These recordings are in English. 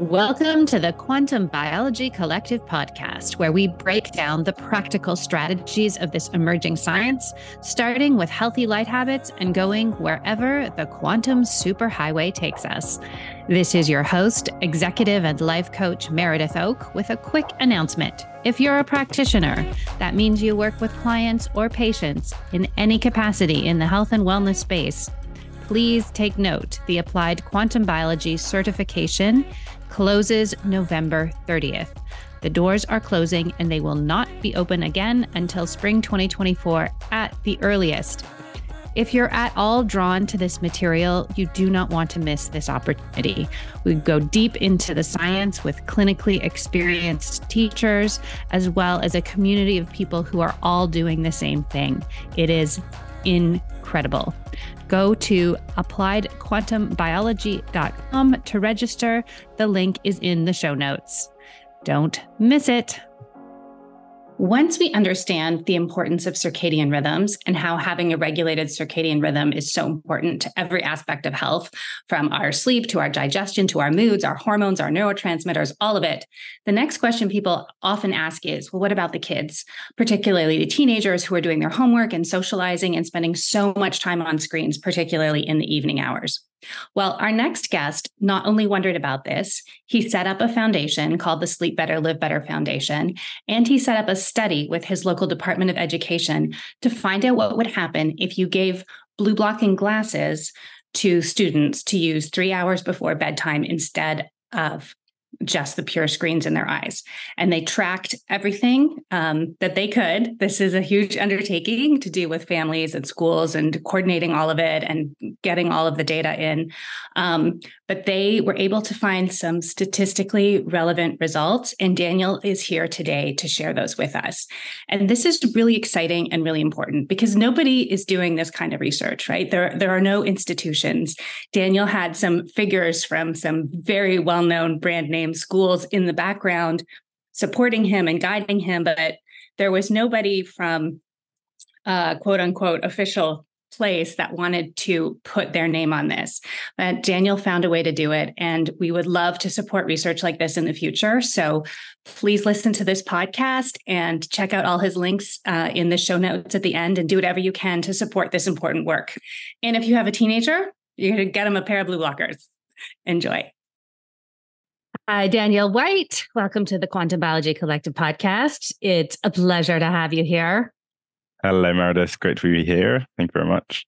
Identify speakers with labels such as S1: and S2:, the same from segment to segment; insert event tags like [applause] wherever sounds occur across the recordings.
S1: Welcome to the Quantum Biology Collective podcast, where we break down the practical strategies of this emerging science, starting with healthy light habits and going wherever the quantum superhighway takes us. This is your host, executive and life coach Meredith Oke, with a quick announcement. If you're a practitioner, that means you work with clients or patients in any capacity in the health and wellness space. Please take note the Applied Quantum Biology certification closes November 30th. The doors are closing and they will not be open again until spring 2024 at the earliest. If you're at all drawn to this material, you do not want to miss this opportunity. We go deep into the science with clinically experienced teachers, as well as a community of people who are all doing the same thing. It is incredible. Go to appliedquantumbiology.com to register. The link is in the show notes. Don't miss it. Once we understand the importance of circadian rhythms and how having a regulated circadian rhythm is so important to every aspect of health, from our sleep to our digestion to our moods, our hormones, our neurotransmitters, all of it, the next question people often ask is well, what about the kids, particularly the teenagers who are doing their homework and socializing and spending so much time on screens, particularly in the evening hours? Well, our next guest not only wondered about this, he set up a foundation called the Sleep Better, Live Better Foundation, and he set up a study with his local Department of Education to find out what would happen if you gave blue blocking glasses to students to use three hours before bedtime instead of just the pure screens in their eyes. And they tracked everything um, that they could. This is a huge undertaking to do with families and schools and coordinating all of it and getting all of the data in. Um, but they were able to find some statistically relevant results. And Daniel is here today to share those with us. And this is really exciting and really important because nobody is doing this kind of research, right? There, there are no institutions. Daniel had some figures from some very well known brand name schools in the background supporting him and guiding him, but there was nobody from uh, quote unquote official place that wanted to put their name on this. But Daniel found a way to do it. And we would love to support research like this in the future. So please listen to this podcast and check out all his links uh, in the show notes at the end and do whatever you can to support this important work. And if you have a teenager, you're going to get them a pair of blue blockers. Enjoy. Hi, Daniel White. Welcome to the Quantum Biology Collective podcast. It's a pleasure to have you here.
S2: Hello, Meredith. Great to be here. Thank you very much.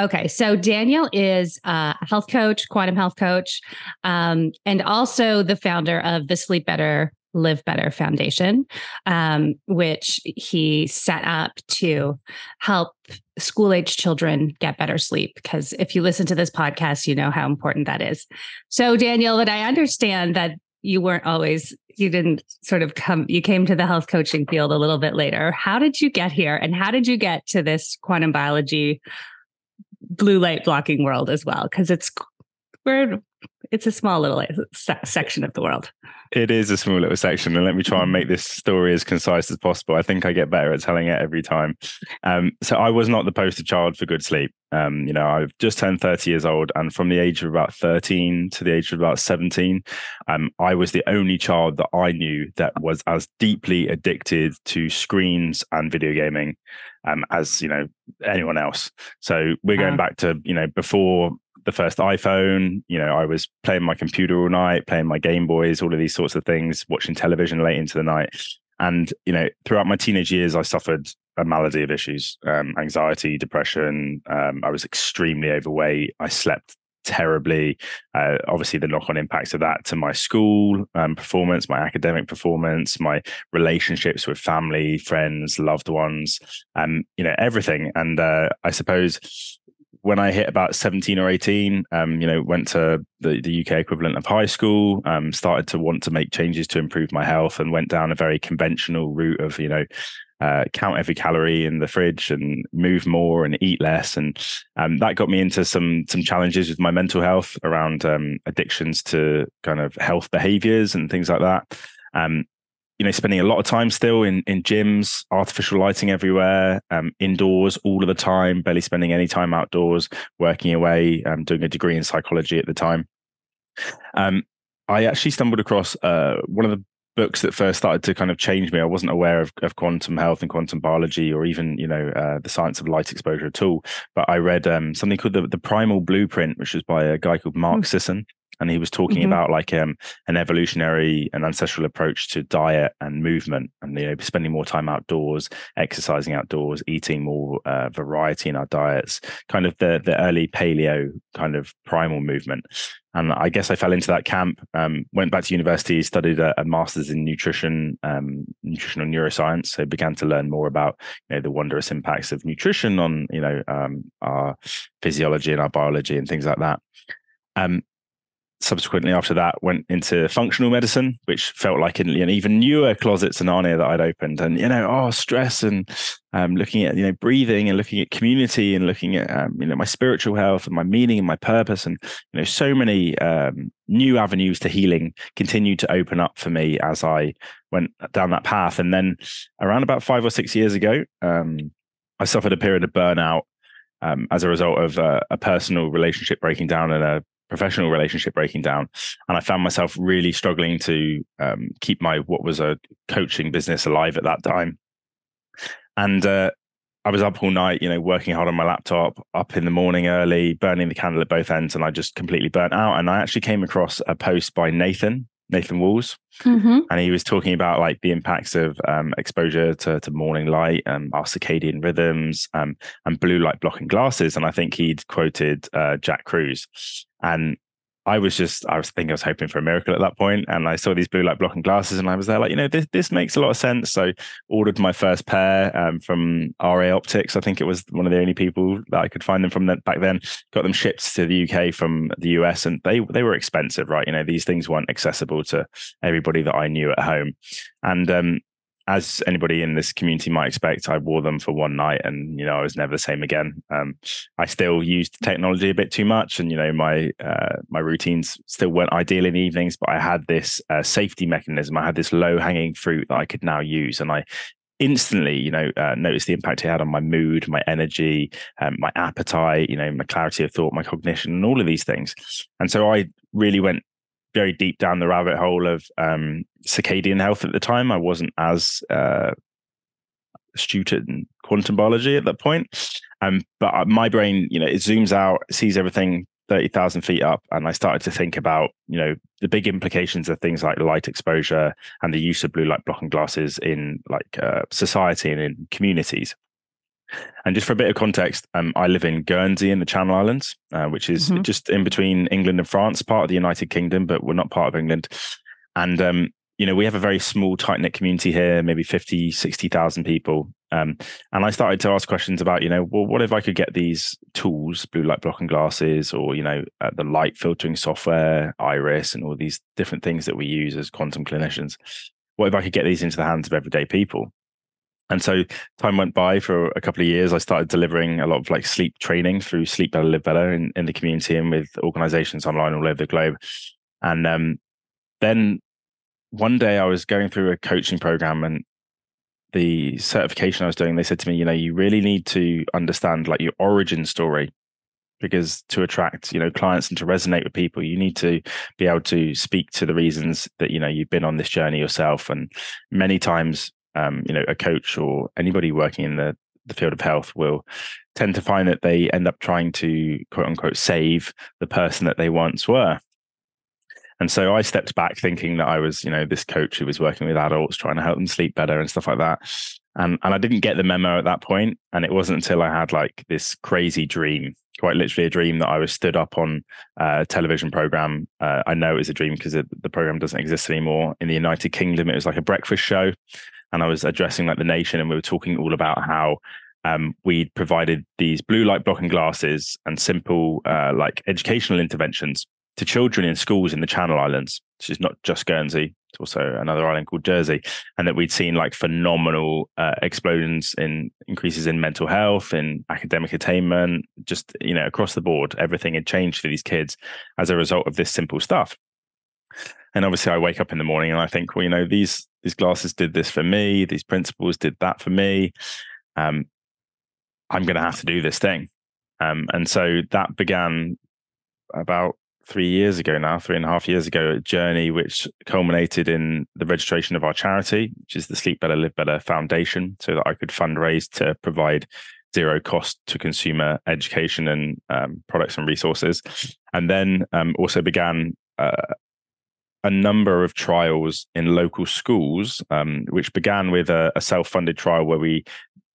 S1: Okay, so Daniel is a health coach, quantum health coach, um, and also the founder of the Sleep Better, Live Better Foundation, um, which he set up to help school age children get better sleep. Because if you listen to this podcast, you know how important that is. So, Daniel, that I understand that you weren't always, you didn't sort of come, you came to the health coaching field a little bit later. How did you get here? And how did you get to this quantum biology blue light blocking world as well? Because it's, we're, it's a small little uh, section of the world.
S2: It is a small little section, and let me try and make this story as concise as possible. I think I get better at telling it every time. Um, so I was not the poster child for good sleep. Um, you know, I've just turned 30 years old, and from the age of about 13 to the age of about 17, um, I was the only child that I knew that was as deeply addicted to screens and video gaming um, as you know anyone else. So we're going uh, back to you know before the first iPhone. You know, I was playing my computer all night, playing my Game Boys, all of these sorts of things, watching television late into the night. And, you know, throughout my teenage years, I suffered a malady of issues um, anxiety, depression. Um, I was extremely overweight. I slept terribly. Uh, obviously, the knock on impacts of that to my school um, performance, my academic performance, my relationships with family, friends, loved ones, um, you know, everything. And uh, I suppose when I hit about 17 or 18, um, you know, went to the, the UK equivalent of high school, um, started to want to make changes to improve my health and went down a very conventional route of, you know, uh, count every calorie in the fridge and move more and eat less. And um, that got me into some some challenges with my mental health around um, addictions to kind of health behaviors and things like that. Um, you know, spending a lot of time still in in gyms, artificial lighting everywhere, um, indoors all of the time, barely spending any time outdoors, working away, um, doing a degree in psychology at the time. Um, I actually stumbled across uh, one of the books that first started to kind of change me. I wasn't aware of, of quantum health and quantum biology, or even you know uh, the science of light exposure at all. But I read um, something called the, the Primal Blueprint, which was by a guy called Mark mm. Sisson, and he was talking mm-hmm. about like um, an evolutionary and ancestral approach to diet and movement, and you know spending more time outdoors, exercising outdoors, eating more uh, variety in our diets, kind of the the early paleo kind of primal movement. And I guess I fell into that camp. Um, went back to university, studied a, a master's in nutrition, um, nutritional neuroscience. So began to learn more about you know the wondrous impacts of nutrition on you know um, our physiology and our biology and things like that. Um, subsequently after that went into functional medicine which felt like an, an even newer closet scenario that i'd opened. And you know oh stress and um, looking at you know breathing and looking at community and looking at um, you know my spiritual health and my meaning and my purpose and you know so many um, new avenues to healing continued to open up for me as i went down that path. And then around about five or six years ago um, i suffered a period of burnout um, as a result of uh, a personal relationship breaking down and a professional relationship breaking down and i found myself really struggling to um, keep my what was a coaching business alive at that time. And uh, i was up all night you know working hard on my laptop up in the morning early burning the candle at both ends and i just completely burnt out. And i actually came across a post by nathan Nathan Walls, mm-hmm. and he was talking about like the impacts of um, exposure to, to morning light and our circadian rhythms um, and blue light blocking glasses. And I think he'd quoted uh, Jack Kruse, and I was just, I was thinking I was hoping for a miracle at that point, and I saw these blue light blocking glasses, and I was there like, you know, this this makes a lot of sense. So ordered my first pair um, from RA Optics. I think it was one of the only people that I could find them from back then. Got them shipped to the UK from the US, and they they were expensive, right? You know, these things weren't accessible to everybody that I knew at home, and um, as anybody in this community might expect, I wore them for one night, and you know I was never the same again. Um, I still used technology a bit too much, and you know my uh, my routines still weren't ideal in the evenings. But I had this uh, safety mechanism. I had this low hanging fruit that I could now use, and I instantly, you know, uh, noticed the impact it had on my mood, my energy, um, my appetite, you know, my clarity of thought, my cognition, and all of these things. And so I really went very deep down the rabbit hole of um, circadian health at the time. I wasn't as uh, astute in quantum biology at that point. Um, but uh, my brain, you know, it zooms out, sees everything 30,000 feet up. And I started to think about, you know, the big implications of things like light exposure and the use of blue light blocking glasses in like uh, society and in communities. And just for a bit of context, um, I live in Guernsey in the Channel Islands, uh, which is mm-hmm. just in between England and France, part of the United Kingdom, but we're not part of England. And, um, you know, we have a very small, tight knit community here, maybe 50, 60,000 people. Um, and I started to ask questions about, you know, well, what if I could get these tools, blue light blocking glasses, or, you know, uh, the light filtering software, Iris, and all these different things that we use as quantum clinicians? What if I could get these into the hands of everyday people? And so time went by for a couple of years. I started delivering a lot of like sleep training through Sleep Better, Live Better in, in the community and with organizations online all over the globe. And um, then one day I was going through a coaching program and the certification I was doing, they said to me, you know, you really need to understand like your origin story because to attract you know clients and to resonate with people you need to be able to speak to the reasons that you know you've been on this journey yourself and many times um, you know, a coach or anybody working in the, the field of health will tend to find that they end up trying to quote unquote save the person that they once were. And so I stepped back thinking that I was, you know, this coach who was working with adults, trying to help them sleep better and stuff like that. And and I didn't get the memo at that point. And it wasn't until I had like this crazy dream, quite literally a dream that I was stood up on a television program. Uh, I know it was a dream because the program doesn't exist anymore. In the United Kingdom, it was like a breakfast show and I was addressing like the nation, and we were talking all about how um, we provided these blue light blocking glasses and simple uh, like educational interventions to children in schools in the Channel Islands, which is not just Guernsey, it's also another island called Jersey, and that we'd seen like phenomenal uh, explosions in increases in mental health, in academic attainment, just you know across the board, everything had changed for these kids as a result of this simple stuff. And obviously, I wake up in the morning and I think, well, you know, these these glasses did this for me. These principles did that for me. Um, I'm going to have to do this thing. Um, and so that began about three years ago now, three and a half years ago, a journey which culminated in the registration of our charity, which is the Sleep Better, Live Better Foundation, so that I could fundraise to provide zero cost to consumer education and um, products and resources. And then um, also began uh, a number of trials in local schools, um, which began with a, a self funded trial where we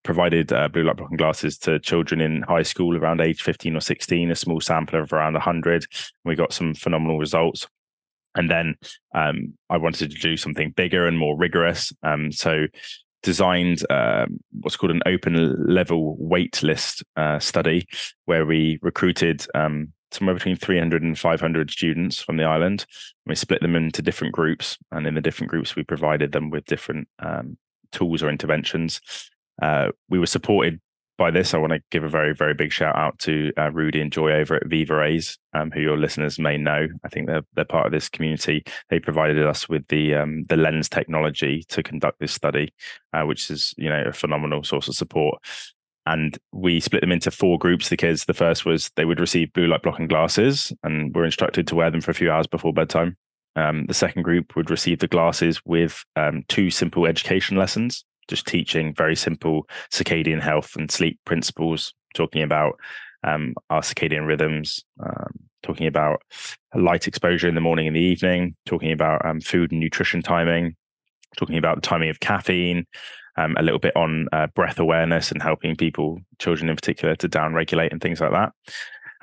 S2: provided uh, blue light blocking glasses to children in high school around age 15 or 16, a small sample of around 100. We got some phenomenal results. And then um, I wanted to do something bigger and more rigorous. Um, so designed um, what's called an open label wait list uh, study where we recruited um, somewhere between 300 and 500 students from the island. We split them into different groups, and in the different groups, we provided them with different um, tools or interventions. Uh, we were supported by this. I want to give a very, very big shout out to uh, Rudy and Joy over at Viva Rays, um, who your listeners may know. I think they're they're part of this community. They provided us with the um, the lens technology to conduct this study, uh, which is you know a phenomenal source of support. And we split them into four groups. The kids. The first was they would receive blue light blocking glasses, and were instructed to wear them for a few hours before bedtime. Um, the second group would receive the glasses with um, two simple education lessons just teaching very simple circadian health and sleep principles, talking about um, our circadian rhythms, um, talking about light exposure in the morning and the evening, talking about um, food and nutrition timing, talking about the timing of caffeine, um, a little bit on uh, breath awareness and helping people, children in particular, to downregulate and things like that.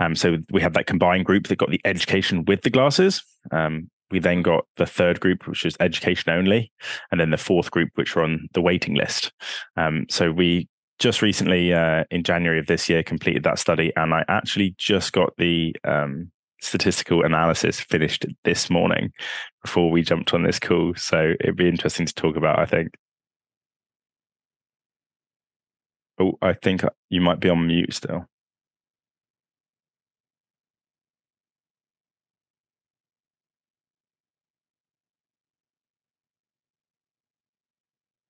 S2: Um, so we had that combined group that got the education with the glasses. Um, we then got the third group, which was education only, and then the fourth group, which were on the waiting list. Um, so we just recently, uh, in January of this year, completed that study, and I actually just got the um, statistical analysis finished this morning before we jumped on this call. So it'd be interesting to talk about. I think. Oh, I think uh, you might be on mute still.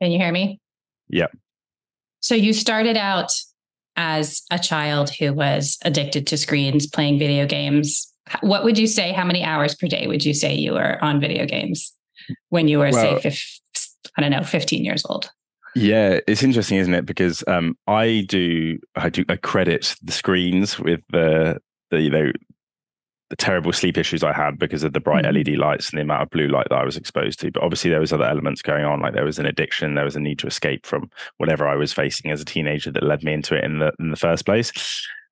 S1: Can you hear me?
S2: Yeah.
S1: So you started out as a child who was addicted to screens, playing video games. What would you say? How many hours per day would you say you were on video games when you were, well, say, I don't know, 15 years old?
S2: Yeah, it's interesting, isn't it? Because um, I do, I do, I credit the screens with the, the, you know, the terrible sleep issues I had because of the bright mm-hmm. LED lights and the amount of blue light that I was exposed to. But obviously, there was other elements going on, like there was an addiction, there was a need to escape from whatever I was facing as a teenager that led me into it in the in the first place.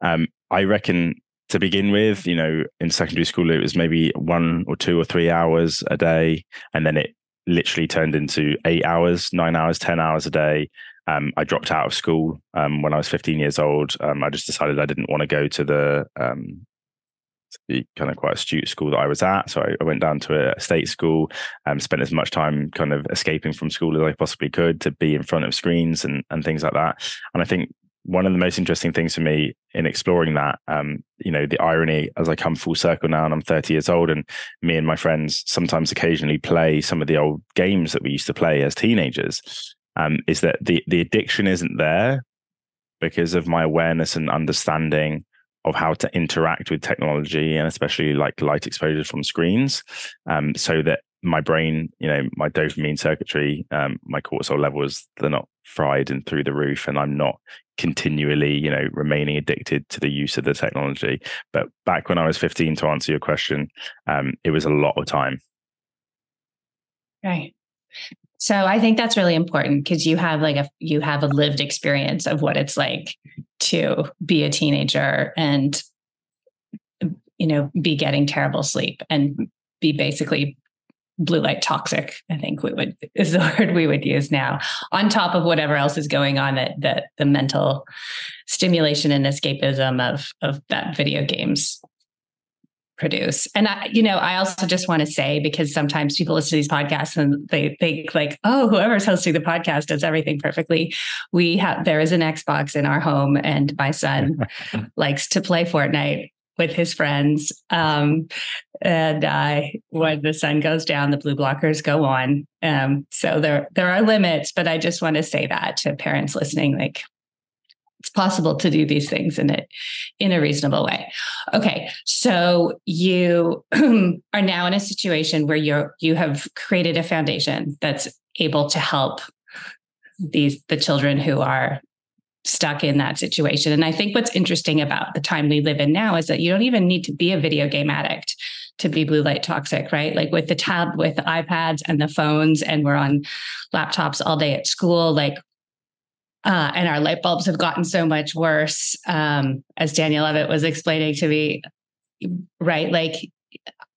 S2: Um, I reckon to begin with, you know, in secondary school, it was maybe one or two or three hours a day, and then it literally turned into eight hours, nine hours, ten hours a day. Um, I dropped out of school um, when I was 15 years old. Um, I just decided I didn't want to go to the um, the kind of quite astute school that I was at. So I, I went down to a state school and um, spent as much time kind of escaping from school as I possibly could to be in front of screens and, and things like that. And I think one of the most interesting things for me in exploring that, um, you know, the irony as I come full circle now and I'm 30 years old, and me and my friends sometimes occasionally play some of the old games that we used to play as teenagers, um, is that the the addiction isn't there because of my awareness and understanding of how to interact with technology and especially like light exposure from screens um, so that my brain you know my dopamine circuitry um, my cortisol levels they're not fried and through the roof and i'm not continually you know remaining addicted to the use of the technology. But back when i was 15 to answer your question um, it was a lot of time.
S1: Right. So i think that's really important because you have like a you have a lived experience of what it's like to be a teenager and you know be getting terrible sleep and be basically blue light toxic i think we would is the [laughs] word we would use now on top of whatever else is going on that that the mental stimulation and escapism of of that video games produce. And I, you know, I also just want to say because sometimes people listen to these podcasts and they think like, oh, whoever's hosting the podcast does everything perfectly. We have there is an Xbox in our home, and my son [laughs] likes to play Fortnite with his friends. Um, and uh, when the sun goes down, the blue blockers go on. Um, so there there are limits, but I just want to say that to parents listening, like it's possible to do these things in a in a reasonable way. Okay, so you [clears throat] are now in a situation where you're you have created a foundation that's able to help these the children who are stuck in that situation. And I think what's interesting about the time we live in now is that you don't even need to be a video game addict to be blue light toxic, right? Like with the tab, with the iPads and the phones, and we're on laptops all day at school. Like uh, and our light bulbs have gotten so much worse, um, as Daniel Levitt was explaining to me, right? Like,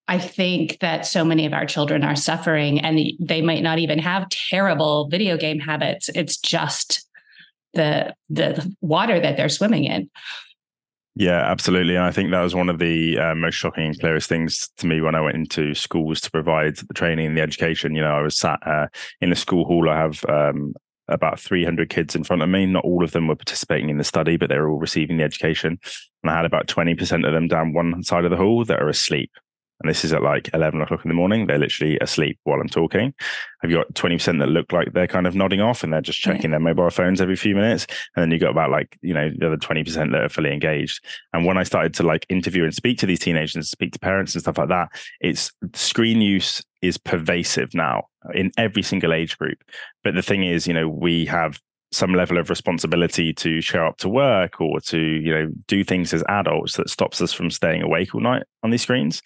S1: I think that so many of our children are suffering and they might not even have terrible video game habits. It's just the the water that they're swimming in.
S2: Yeah, absolutely. And I think that was one of the uh, most shocking and clearest things to me when I went into schools to provide the training and the education. You know, I was sat uh, in the school hall. I have um, about 300 kids in front of me. Not all of them were participating in the study, but they were all receiving the education. And I had about 20% of them down one side of the hall that are asleep. And this is at like 11 o'clock in the morning. They're literally asleep while I'm talking. i've got 20% that look like they're kind of nodding off and they're just checking yeah. their mobile phones every few minutes? And then you've got about like, you know, the other 20% that are fully engaged. And when I started to like interview and speak to these teenagers and speak to parents and stuff like that, it's screen use is pervasive now in every single age group. But the thing is, you know, we have some level of responsibility to show up to work or to you know do things as adults that stops us from staying awake all night on these screens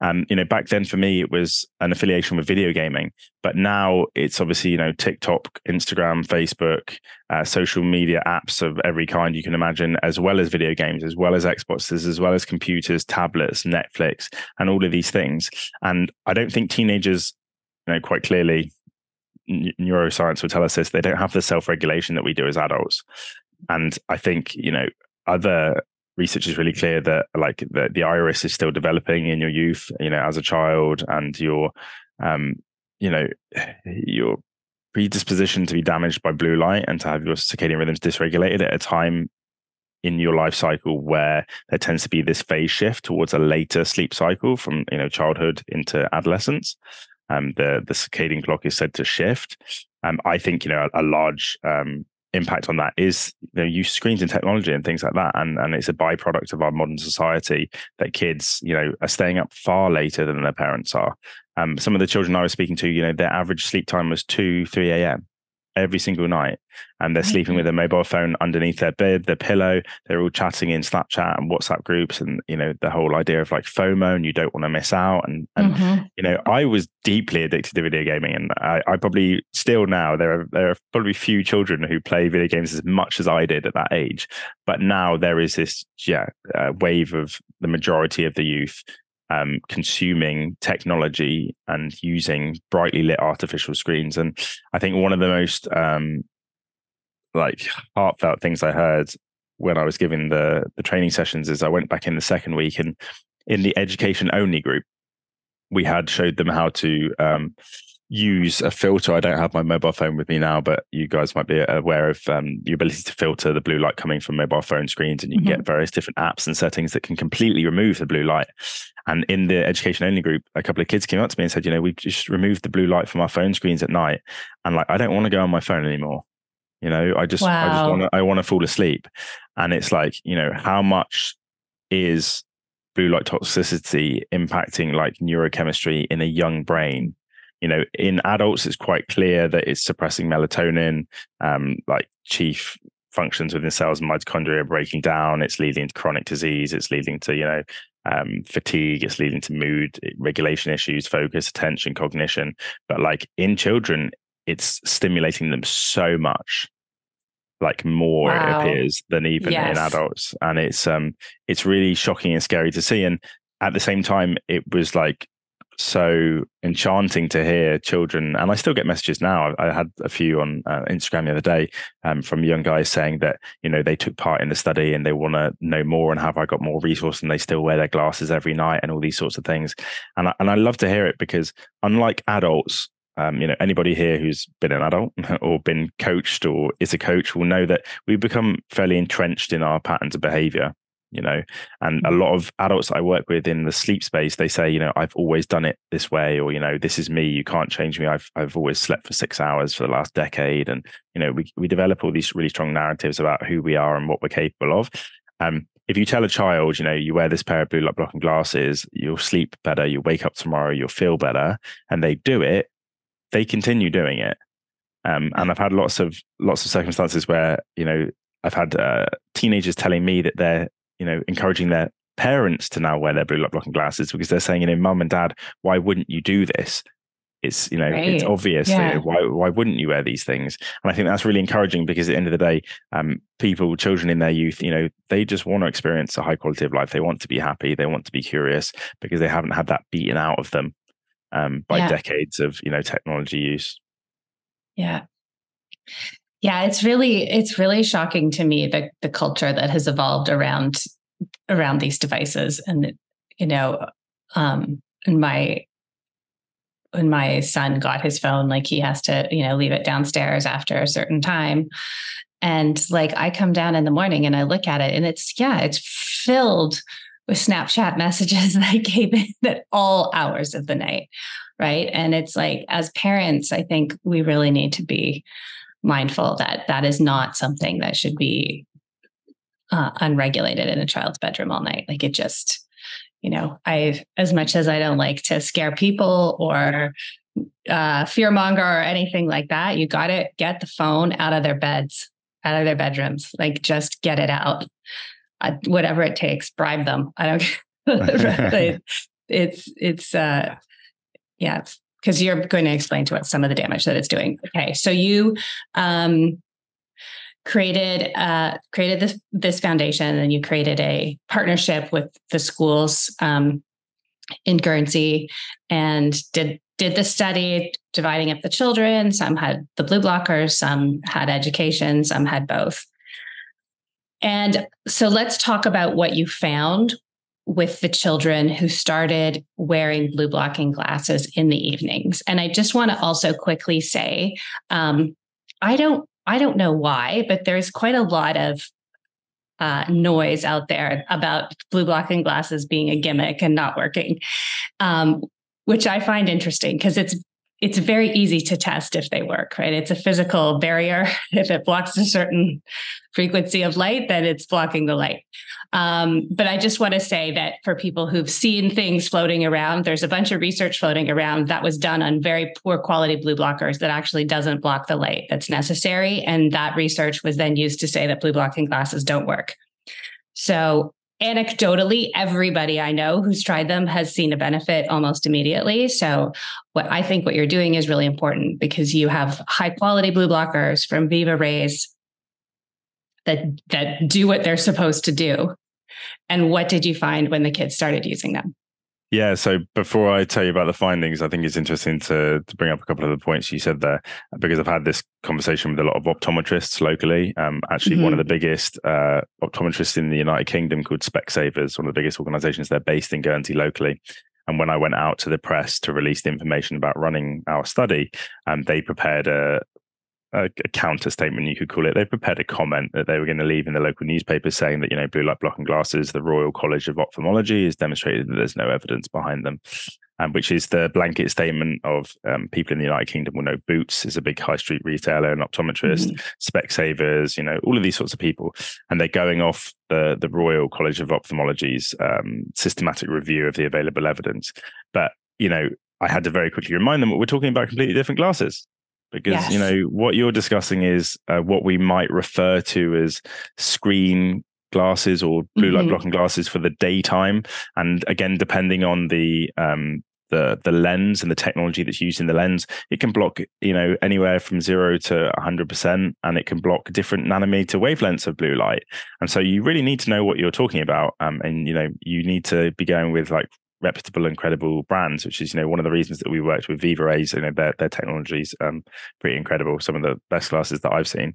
S2: um, you know, back then for me, it was an affiliation with video gaming, but now it's obviously, you know, TikTok, Instagram, Facebook, uh, social media apps of every kind you can imagine, as well as video games, as well as Xboxes, as well as computers, tablets, Netflix, and all of these things. And I don't think teenagers, you know, quite clearly, neuroscience will tell us this, they don't have the self regulation that we do as adults. And I think, you know, other research is really clear that like the, the iris is still developing in your youth you know as a child and your um you know your predisposition to be damaged by blue light and to have your circadian rhythms dysregulated at a time in your life cycle where there tends to be this phase shift towards a later sleep cycle from you know childhood into adolescence. Um the the circadian clock is said to shift. Um i think you know a, a large um impact on that is you know use screens and technology and things like that and and it's a byproduct of our modern society that kids you know are staying up far later than their parents are. Um, some of the children i was speaking to you know their average sleep time was 2 3 a.m every single night and they're sleeping with a mobile phone underneath their bed their pillow they're all chatting in snapchat and whatsapp groups and you know the whole idea of like fomo and you don't want to miss out and and mm-hmm. you know i was deeply addicted to video gaming and I, I, probably still now there are there are probably few children who play video games as much as i did at that age but now there is this yeah uh, wave of the majority of the youth um, consuming technology and using brightly lit artificial screens. And I think one of the most um, like heartfelt things I heard when I was giving the the training sessions is I went back in the second week and in the education only group, we had showed them how to um, use a filter. I don't have my mobile phone with me now, but you guys might be aware of um, the ability to filter the blue light coming from mobile phone screens, and you mm-hmm. get various different apps and settings that can completely remove the blue light. And in the education only group, a couple of kids came up to me and said, you know, we just removed the blue light from our phone screens at night, and like I don't want to go on my phone anymore. You know, I just wow. I just want to I want to fall asleep, and it's like you know how much is blue light toxicity impacting like neurochemistry in a young brain you know in adults it's quite clear that it's suppressing melatonin um, like chief functions within cells and mitochondria are breaking down it's leading to chronic disease it's leading to you know um, fatigue it's leading to mood regulation issues focus attention cognition but like in children it's stimulating them so much like more wow. it appears than even yes. in adults and it's um it's really shocking and scary to see and at the same time it was like so enchanting to hear children and i still get messages now. I had a few on uh, instagram the other day um, from young guys saying that you know they took part in the study and they want to know more and have i got more resource and they still wear their glasses every night and all these sorts of things. And I, and I love to hear it because unlike adults um, you know anybody here who's been an adult [laughs] or been coached or is a coach will know that we become fairly entrenched in our patterns of behavior you know and a mm-hmm. lot of adults i work with in the sleep space they say you know i've always done it this way or you know this is me you can't change me i've i've always slept for 6 hours for the last decade and you know we we develop all these really strong narratives about who we are and what we're capable of um if you tell a child, you know, you wear this pair of blue light blocking glasses, you'll sleep better, you'll wake up tomorrow, you'll feel better, and they do it, they continue doing it. Um, and I've had lots of lots of circumstances where you know I've had uh, teenagers telling me that they're you know encouraging their parents to now wear their blue light blocking glasses because they're saying, you know, mum and dad, why wouldn't you do this? It's you know right. it's obvious. Yeah. You know, why why wouldn't you wear these things? And I think that's really encouraging because at the end of the day, um, people, children in their youth, you know, they just want to experience a high quality of life. They want to be happy. They want to be curious because they haven't had that beaten out of them um, by yeah. decades of you know technology use.
S1: Yeah. Yeah, it's really it's really shocking to me the the culture that has evolved around around these devices. And you know um my when my son got his phone like he has to you know leave it downstairs after a certain time. And like i come down in the morning and i look at it and it's yeah it's filled with snapchat [laughs] messages that came in at all hours of the night right? And it's like as parents i think we really need to be mindful that that is not something that should be uh, unregulated in a child's bedroom all night. Like it just you know i as much as i don't like to scare people or uh, fear monger or anything like that you got to get the phone out of their beds out of their bedrooms. Like just get it out. Uh, whatever it takes bribe them. I don't [laughs] [laughs] it's it's uh yeah, because you're going to explain to us some of the damage that it's doing. Okay, so you um, created uh, created this this foundation, and you created a partnership with the schools um, in Guernsey, and did did the study dividing up the children. Some had the blue blockers, some had education, some had both. And so let's talk about what you found with the children who started wearing blue blocking glasses in the evenings. And I just want to also quickly say, um, I don't, I don't know why, but there's quite a lot of uh, noise out there about blue blocking glasses being a gimmick and not working, um, which I find interesting because it's it's very easy to test if they work, right? It's a physical barrier. [laughs] If it blocks a certain frequency of light, then it's blocking the light. Um, but I just want to say that for people who've seen things floating around, there's a bunch of research floating around that was done on very poor quality blue blockers that actually doesn't block the light that's necessary. And that research was then used to say that blue blocking glasses don't work. So anecdotally everybody i know who's tried them has seen a benefit almost immediately. So what i think what you're doing is really important because you have high quality blue blockers from viva rays that that do what they're supposed to do. And what did you find when the kids started using them
S2: yeah. So before I tell you about the findings, I think it's interesting to to bring up a couple of the points you said there, because I've had this conversation with a lot of optometrists locally. Um, actually, mm-hmm. one of mm-hmm. the biggest uh, optometrists in the United Kingdom called Specsavers, one of the biggest organisations. They're based in Guernsey locally. And when I went out to the press to release the information about running our study, um, they prepared a, a, a, counter statement, you could call it. They prepared a comment that they were going to leave in the local newspaper saying that, you know, blue light blocking glasses, the Royal College of Ophthalmology has demonstrated that there's no evidence behind them. Um, which is the blanket statement of um, people in the United Kingdom will know Boots is a big high street retailer and optometrist, mm-hmm. Specsavers, you know, all of these sorts of people. And they're going off the, the Royal College of Ophthalmology's um, systematic review of the available evidence. But, you know, I had to very quickly remind them we're talking about completely different glasses because yes. you know what you're discussing is uh, what we might refer to as screen glasses or blue light mm-hmm. blocking glasses for the daytime and again depending on the um, the the lens and the technology that's used in the lens it can block you know anywhere from 0 to 100% and it can block different nanometer wavelengths of blue light and so you really need to know what you're talking about um, and you know you need to be going with like reputable and credible brands, which is you know one of the reasons that we worked with Viva Rays. You know their their technology is um, pretty incredible. Some of the best glasses that I've seen.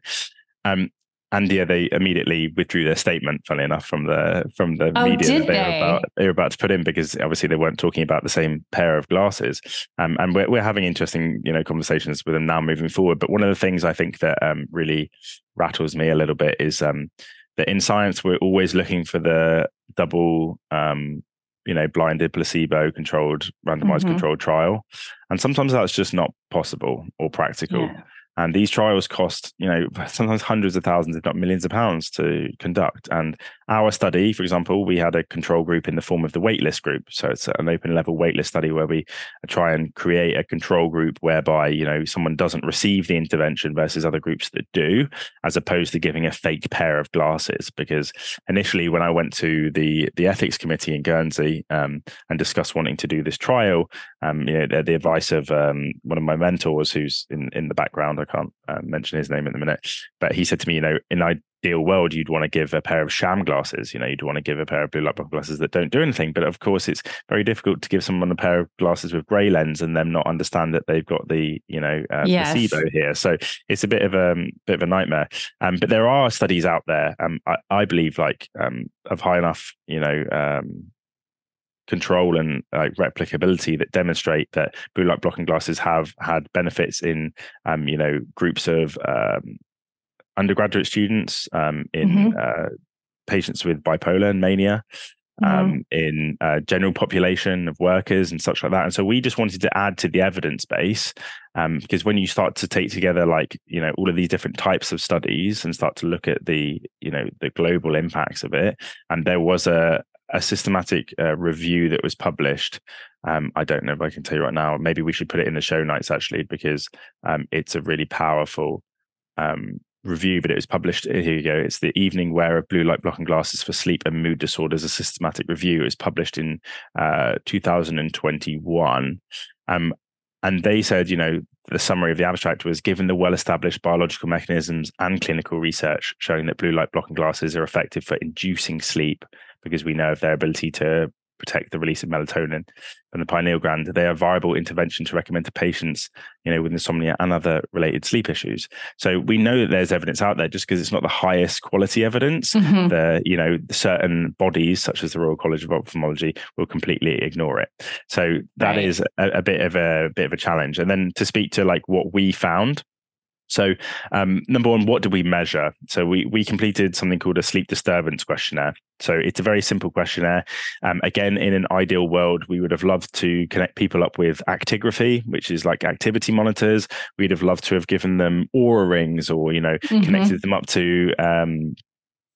S2: Um, and yeah, they immediately withdrew their statement. Funny enough, from the from the oh, media that they, they, were about they were about to put in because obviously they weren't talking about the same pair of glasses. Um, and we're we're having interesting you know conversations with them now moving forward. But one of the things I think that um, really rattles me a little bit is um, that in science we're always looking for the double um, you know blinded placebo controlled randomized mm-hmm. controlled trial and sometimes that's just not possible or practical yeah. And these trials cost, you know, [laughs] sometimes hundreds of thousands, if not millions of pounds to conduct. And our study, for example, we had a control group in the form of the waitlist group. So it's an open label waitlist study where we try and create a control group whereby, you know, someone doesn't receive the intervention versus other groups that do, as opposed to giving a fake pair of glasses. Because initially, when I went to the the ethics committee in Guernsey um, and discussed wanting to do this trial, um, you know, the, the advice of um, one of my mentors who's in, in the background, I can't uh, mention his name in a minute, but he said to me, you know, in ideal world, you'd want to give a pair of sham glasses. You know, you'd want to give a pair of blue light glasses that don't do anything. But of course, it's very difficult to give someone a pair of glasses with grey lens and them not understand that they've got the you know uh, yes. placebo here. So it's a bit of a um, bit of a nightmare. Um, but there are studies out there. Um, I, I believe like um, of high enough, you know. Um, control and like replicability that demonstrate that blue light blocking glasses have had benefits in um, you know groups of um, undergraduate students um, in mm-hmm. uh, patients with bipolar and mania mm-hmm. Um, in uh, general population of workers and such like that and so we just wanted to add to the evidence base um, because when you start to take together like you know all of these different types of studies and start to look at the you know the global impacts of it and there was a a systematic uh, review that was published. Um, I don't know if I can tell you right now. Maybe we should put it in the show notes actually, because um, it's a really powerful um, review. But it was published. Here you go. It's the evening wear of blue light blocking glasses for sleep and mood disorders. A systematic review. It was published in uh, 2021. Um, and they said, you know, the summary of the abstract was given the well established biological mechanisms and clinical research showing that blue light blocking glasses are effective for inducing sleep because we know of their ability to protect the release of melatonin from the pineal gland. They are a viable intervention to recommend to patients, you know, with insomnia and other related sleep issues. So we know that there's evidence out there just because it's not the highest quality evidence. Mm-hmm. The, you know, certain bodies such as the Royal College of Ophthalmology will completely ignore it. So that right. is a, a bit of a bit of a challenge. And then to speak to like what we found so, um, number one, what do we measure? So, we we completed something called a sleep disturbance questionnaire. So, it's a very simple questionnaire. Um, again, in an ideal world, we would have loved to connect people up with actigraphy, which is like activity monitors. We'd have loved to have given them Oura rings, or you know, mm-hmm. connected them up to um,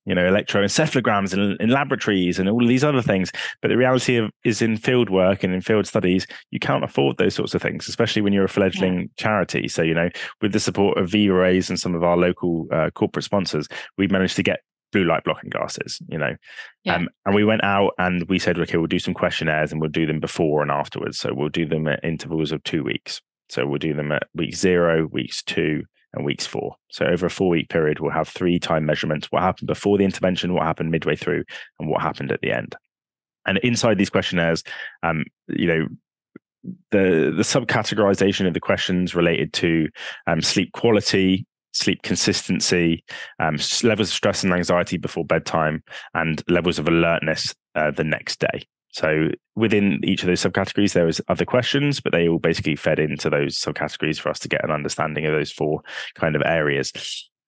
S2: you know, electroencephalograms in, in laboratories and all these other things. But the reality of, is in field work and in field studies, you can't afford those sorts of things, especially when you're a fledgling yeah. charity. So, you know, with the support of V-Rays and some of our local uh, corporate sponsors, we've managed to get blue light blocking glasses, you know. Yeah. Um, and we went out and we said, okay, we'll do some questionnaires and we'll do them before and afterwards. So we'll do them at intervals of two weeks. So we'll do them at week zero, weeks two, and weeks four. So over a four week period, we'll have three time measurements: what happened before the intervention, what happened midway through, and what happened at the end. And inside these questionnaires, um, you know, the the subcategorization of the questions related to um, sleep quality, sleep consistency, um, levels of stress and anxiety before bedtime, and levels of alertness uh, the next day. So within each of those subcategories, there was other questions, but they all basically fed into those subcategories for us to get an understanding of those four kind of areas.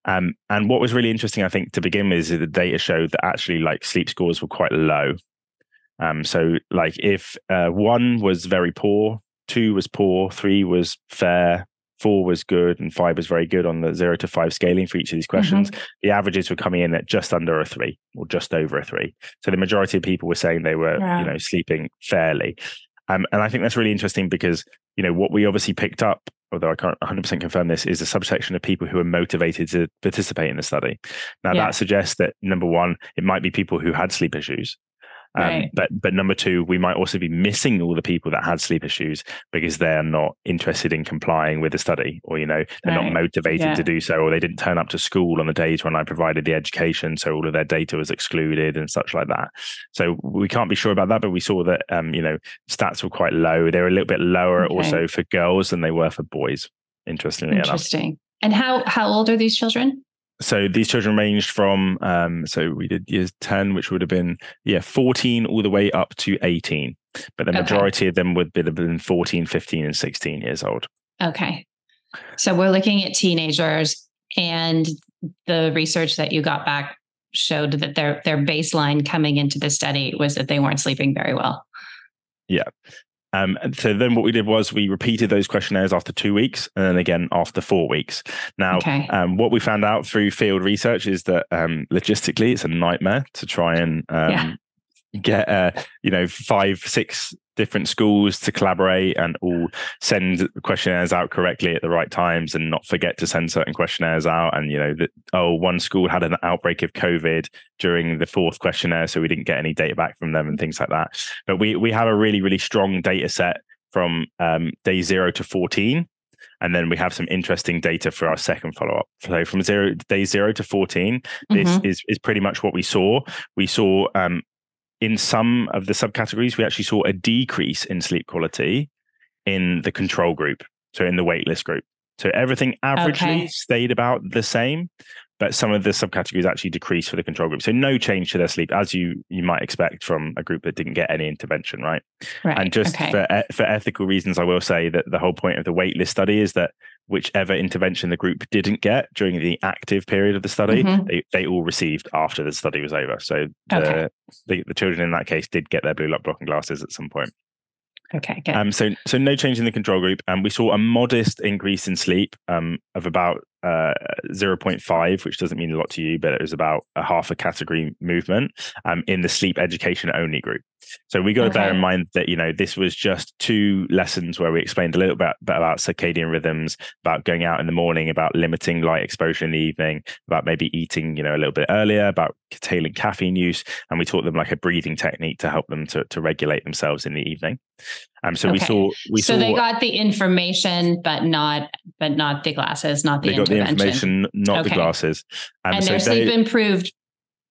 S2: Um, and what was really interesting, I think, to begin with, is the data showed that actually like sleep scores were quite low. Um, so like if uh, one was very poor, two was poor, three was fair, four was good and five was very good on the zero to five scaling for each of these questions. Mm-hmm. The averages were coming in at just under a three or just over a three. So the majority of people were saying they were, yeah. you know, sleeping fairly. Um, and I think that's really interesting because, you know, what we obviously picked up, although I can't 100% confirm this, is a subsection of people who are motivated to participate in the study. Now, yeah. that suggests that number one, it might be people who had sleep issues. Um, right. But but number two, we might also be missing all the people that had sleep issues because they're not interested in complying with the study, or you know they're right. not motivated yeah. to do so, or they didn't turn up to school on the days when I provided the education, so all of their data was excluded and such like that. So we can't be sure about that, but we saw that um, you know stats were quite low. They were a little bit lower okay. also for girls than they were for boys. Interestingly
S1: Interesting.
S2: Enough.
S1: And how how old are these children?
S2: So these children ranged from um, so we did years 10 which would have been yeah 14 all the way up to 18 but the majority okay. of them would have been 14 15 and 16 years old
S1: okay so we're looking at teenagers and the research that you got back showed that their their baseline coming into the study was that they weren't sleeping very well.
S2: Yeah. Um, so then what we did was we repeated those questionnaires after two weeks and then again after four weeks. Now, okay. um, what we found out through field research is that um, logistically it's a nightmare to try and yeah. Get uh, you know five six different schools to collaborate and all send questionnaires out correctly at the right times and not forget to send certain questionnaires out. And, you know, that, oh, one school had an outbreak of COVID during the fourth questionnaire, so we didn't get any data back from them and things like that. But we, we have a really, really strong data set from um, day zero to 14. And then we have some interesting data for our second follow up. So from zero day zero to 14, this mm-hmm. is, is pretty much what we saw. We saw um, in some of the subcategories, we actually saw a decrease in sleep quality in the control group, so in the waitlist group. So everything averagely okay. stayed about the same, but some of the subcategories actually decreased for the control group. So no change to their sleep, as you you might expect from a group that didn't get any intervention, right?
S1: Right.
S2: And just
S1: okay.
S2: for for ethical reasons, I will say that the whole point of the waitlist study is that whichever intervention the group didn't get during the active period of the study, mm-hmm. they, they all received after the study was over. So the, okay. the, the children in that case did get their blue light blocking glasses at some point.
S1: Okay, good.
S2: Um, so so no change in the control group, and um, we saw a modest increase in sleep um, of about uh, 0.5, which doesn't mean a lot to you, but it was about a half a category movement um, in the sleep education only group. So we got to bear in mind that you know this was just two lessons where we explained a little bit about circadian rhythms, about going out in the morning, about limiting light exposure in the evening, about maybe eating you know a little bit earlier, about curtailing caffeine use, and we taught them like a breathing technique to help them to to regulate themselves in the evening. Um, so okay. we saw we
S1: so
S2: saw,
S1: they got the information, but not but not the glasses, not the
S2: they got the information, not okay. the glasses,
S1: um, and so their sleep improved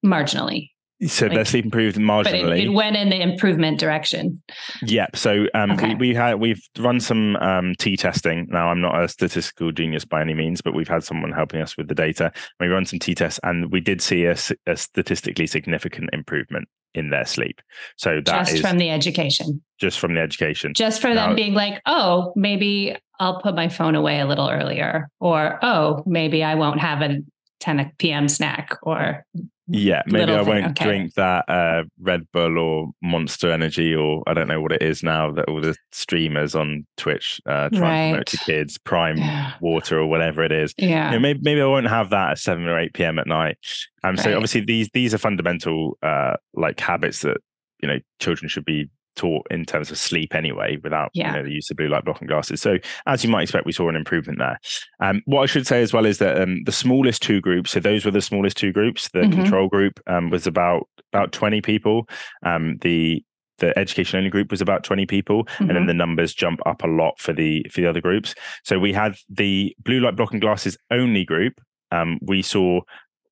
S1: marginally.
S2: So like, their sleep improved marginally. But
S1: it, it, went in the improvement direction.
S2: Yep. So um, okay. we, we had we've run some um, t testing. Now I'm not a statistical genius by any means, but we've had someone helping us with the data. We run some t tests, and we did see a, a statistically significant improvement in their sleep. So that
S1: just from the education.
S2: Just from the education.
S1: Just for now, them being like, oh, maybe I'll put my phone away a little earlier, or oh, maybe I won't have a 10 p.m. snack, or
S2: yeah, maybe I won't okay. drink that uh, Red Bull or Monster Energy or I don't know what it is now that all the streamers on Twitch uh, try right. and promote to kids, Prime yeah. Water or whatever it is.
S1: Yeah,
S2: you know, maybe maybe I won't have that at seven or eight p.m. at night. Um, right. so obviously these these are fundamental uh, like habits that you know children should be taught in terms of sleep anyway without yeah. you know, the use of blue light blocking glasses. So as you might expect, we saw an improvement there. Um, what I should say as well is that um, the smallest two groups, so those were the smallest two groups. The mm-hmm. control group um, was about about 20 people. Um, the the education only group was about 20 people mm-hmm. and then mm-hmm. the numbers jump up a lot for the for the other groups so we had the blue light blocking glasses only group um, we saw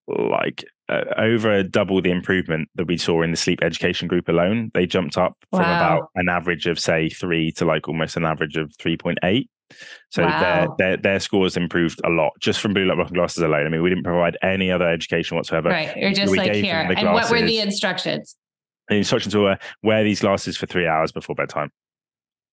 S2: like uh, over double the improvement that we saw in the sleep education group alone. They jumped up wow. from about an average of say three to like almost an average of three point eight. So wow. their, their their scores improved a lot just from blue light blocking glasses alone. I mean, we didn't provide any other education whatsoever.
S1: Right, you're just we like here. And what were the instructions?
S2: The instructions were wear these glasses for three hours before bedtime.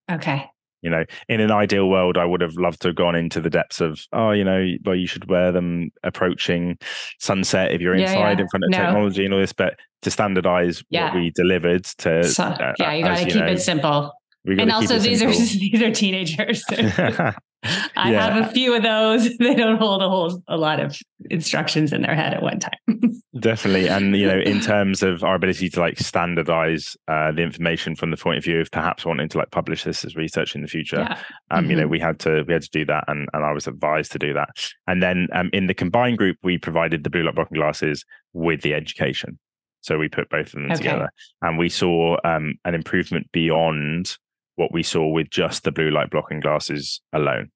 S1: Okay
S2: you know in an ideal world i would have loved to have gone into the depths of oh you know well you should wear them approaching sunset if you're yeah, inside yeah. in front of no. technology and all this but to standardize yeah. what we delivered to
S1: so, uh, yeah you got to keep know, it simple and also these are [laughs] these are teenagers [laughs] [laughs] I yeah. have a few of those. [laughs] They don't hold a whole a lot of instructions in their head at one time. [laughs]
S2: Definitely, and you know, in terms of our ability to like standardize uh, the information from the point of view of perhaps wanting to like publish this as research in the future, yeah. um, mm-hmm. you know, mm-hmm. we had to we had to do that, and and I was advised to do that. And then um, in the combined group, we provided the blue light blocking glasses with the education. So we put both of them okay. together, and we saw um, an improvement beyond what we saw with just the blue light blocking glasses alone.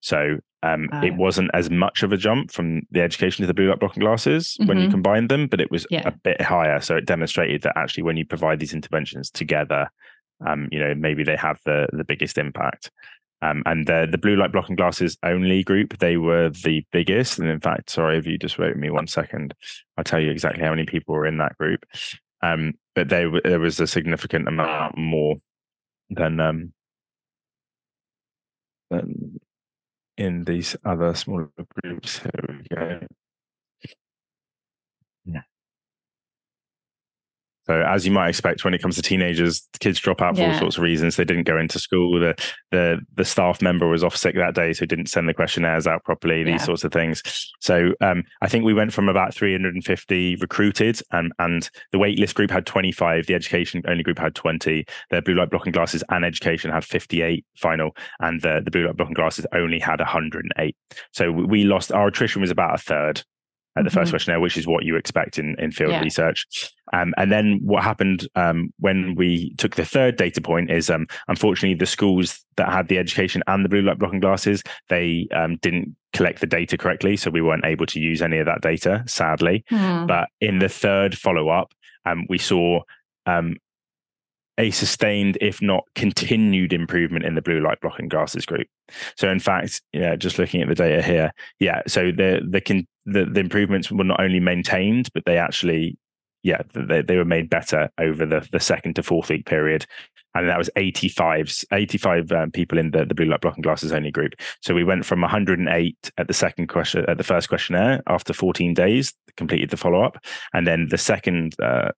S2: So um, it wasn't as much of a jump from the education to the blue light blocking glasses mm-hmm. when you mm-hmm. combined them, but it was yeah. a bit higher. So it demonstrated that actually, when you provide these interventions together, um, you know, maybe they have the the biggest impact. Um, and the the blue light blocking glasses only group, they were the biggest. And in fact, sorry if you just wait me one second, I'll tell you exactly how many people were in that group. Um, but they, there was a significant amount more than um, than in these other smaller groups. Here we go. So as you might expect, when it comes to teenagers, kids drop out for yeah. all sorts of reasons. They didn't go into school. The the the staff member was off sick that day, so didn't send the questionnaires out properly. These yeah. sorts of things. So um, I think we went from about 350 recruited, and and the waitlist group had 25. The education only group had 20. The blue light blocking glasses and education had 58 final, and the the blue light blocking glasses only had 108. So we lost. Our attrition was about a third at the mm-hmm. first questionnaire, which is what you expect in, in field yeah. research. Um, and then what happened um, when we took the third data point is um, unfortunately the schools that had the education and the blue light blocking glasses they um, didn't collect the data correctly, so we weren't able to use any of that data, sadly. Mm. But in the third follow up, um, we saw um, a sustained, if not continued, improvement in the blue light blocking glasses group. So, in fact, yeah, just looking at the data here, yeah, so the the can the, the improvements were not only maintained, but they actually, yeah, they, they were made better over the, the second to fourth week period. And that was 85, 85 um, people in the, the blue light blocking glasses only group. So we went from 108 at the second question, at the first questionnaire after 14 days, completed the follow up. And then the second uh,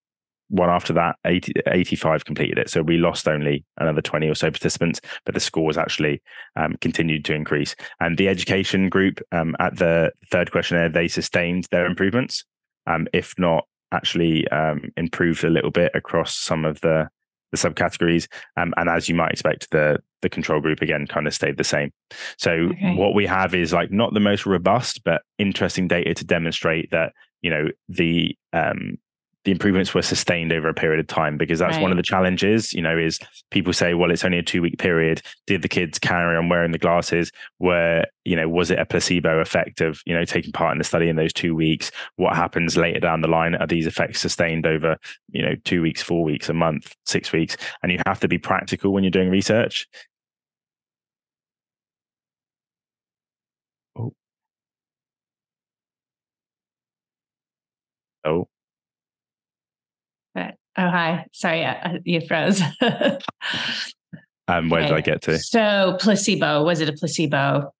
S2: one after that, 80, 85 completed it. So we lost only another 20 or so participants, but the scores actually um, continued to increase. And the education group um, at the third questionnaire, they sustained their improvements, um, if not actually um, improved a little bit across some of the, the subcategories. Um, and as you might expect, the the control group again kind of stayed the same. So okay. what we have is like not the most robust, but interesting data to demonstrate that you know the um, the improvements were sustained over a period of time because that's right. one of the challenges you know is people say well it's only a two week period. Did the kids carry on wearing the glasses? Where you know was it a placebo effect of you know taking part in the study in those two weeks? What happens later down the line? Are these effects sustained over you know two weeks four weeks a month six weeks? And you have to be practical when you're doing research. Oh. Oh
S1: Oh, hi. Sorry, you froze. [laughs]
S2: um, where okay. did I get to?
S1: So, placebo. Was it a placebo?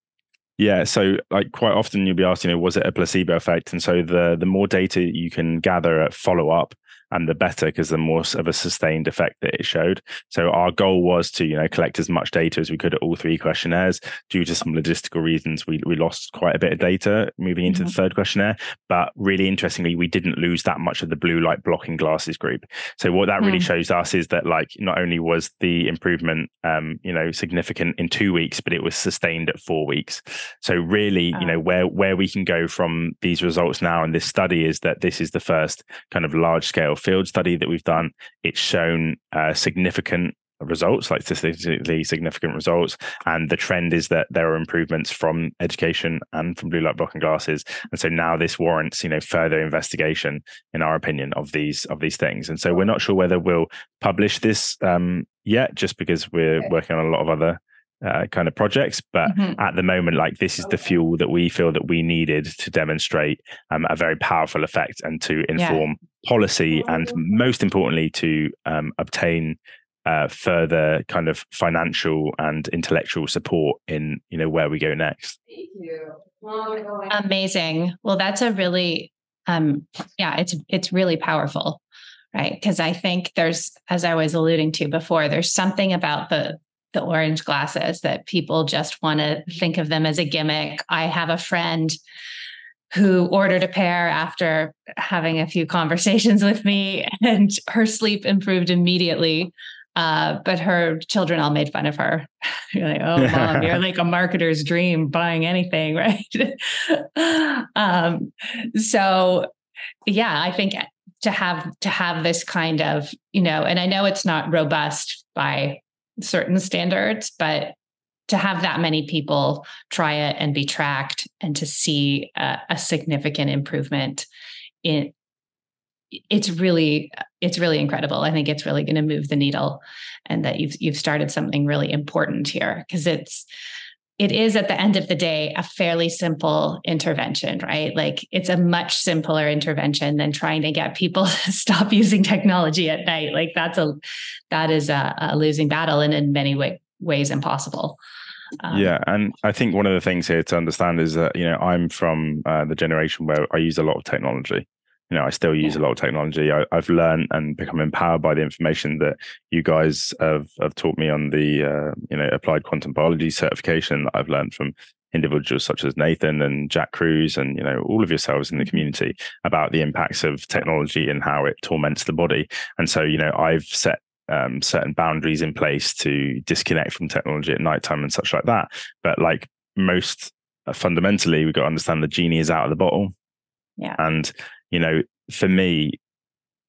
S2: Yeah, so like quite often you'll be asked, you know, was it a placebo effect? And so the the more data you can gather at follow up, and the better because the more of a sustained effect that it showed. So our goal was to you know collect as much data as we could at all three questionnaires. Due to some logistical reasons, we we lost quite a bit of data moving into mm-hmm. the third questionnaire. But really interestingly, we didn't lose that much of the blue light blocking glasses group. So what that really mm. shows us is that like not only was the improvement um, you know significant in two weeks, but it was sustained at four weeks. So really, oh. you know where where we can go from these results now and this study is that this is the first kind of large scale field study that we've done, it's shown uh, significant results, like statistically significant results. And the trend is that there are improvements from education and from blue light blocking glasses. And so now this warrants, you know, further investigation, in our opinion, of these of these things. And so we're not sure whether we'll publish this um, yet, just because we're working on a lot of other uh, kind of projects. But mm-hmm. at the moment, like this is the fuel that we feel that we needed to demonstrate um, a very powerful effect and to inform yeah. policy, and most importantly, to um, obtain uh, further kind of financial and intellectual support in you know where we go next.
S1: Amazing. Well, that's a really um, yeah, it's it's really powerful right? Because I think there's, as I was alluding to before, there's something about the the orange glasses that people just want to think of them as a gimmick. I have a friend who ordered a pair after having a few conversations with me, [laughs] and her sleep improved immediately. Uh, but her children all made fun of her. [laughs] You're like, oh, mom, [laughs] you're like a marketer's dream buying anything, right? um, so, yeah, I think to have to have this kind of, you know, and I know it's not robust by certain standards, but to have that many people try it and be tracked and to see a, a significant improvement in it's really it's really incredible. I think it's really going to move the needle and that you've you've started something really important here because it's it is at the end of the day a fairly simple intervention right? Like it's a much simpler intervention than trying to get people [laughs] to stop using technology at night. Like that's a that is a, a losing battle and in many way, ways impossible.
S2: Um, yeah, and I think one of the things here to understand is that you know I'm from uh, the generation where I use a lot of technology. You know, I still use yeah. a lot of technology. I, have learned and become empowered by the information that you guys have, have taught me on the, uh, you know, applied quantum biology certification that I've learned from individuals such as Nathan and Jack Kruse and, you know, all of yourselves in the mm-hmm. community about the impacts of technology and how it torments the body. And so, you know, I've set um, certain boundaries in place to disconnect from technology at nighttime and such like that. But like most uh, fundamentally, we've got to understand the genie is out of the bottle.
S1: Yeah.
S2: And you know, for me,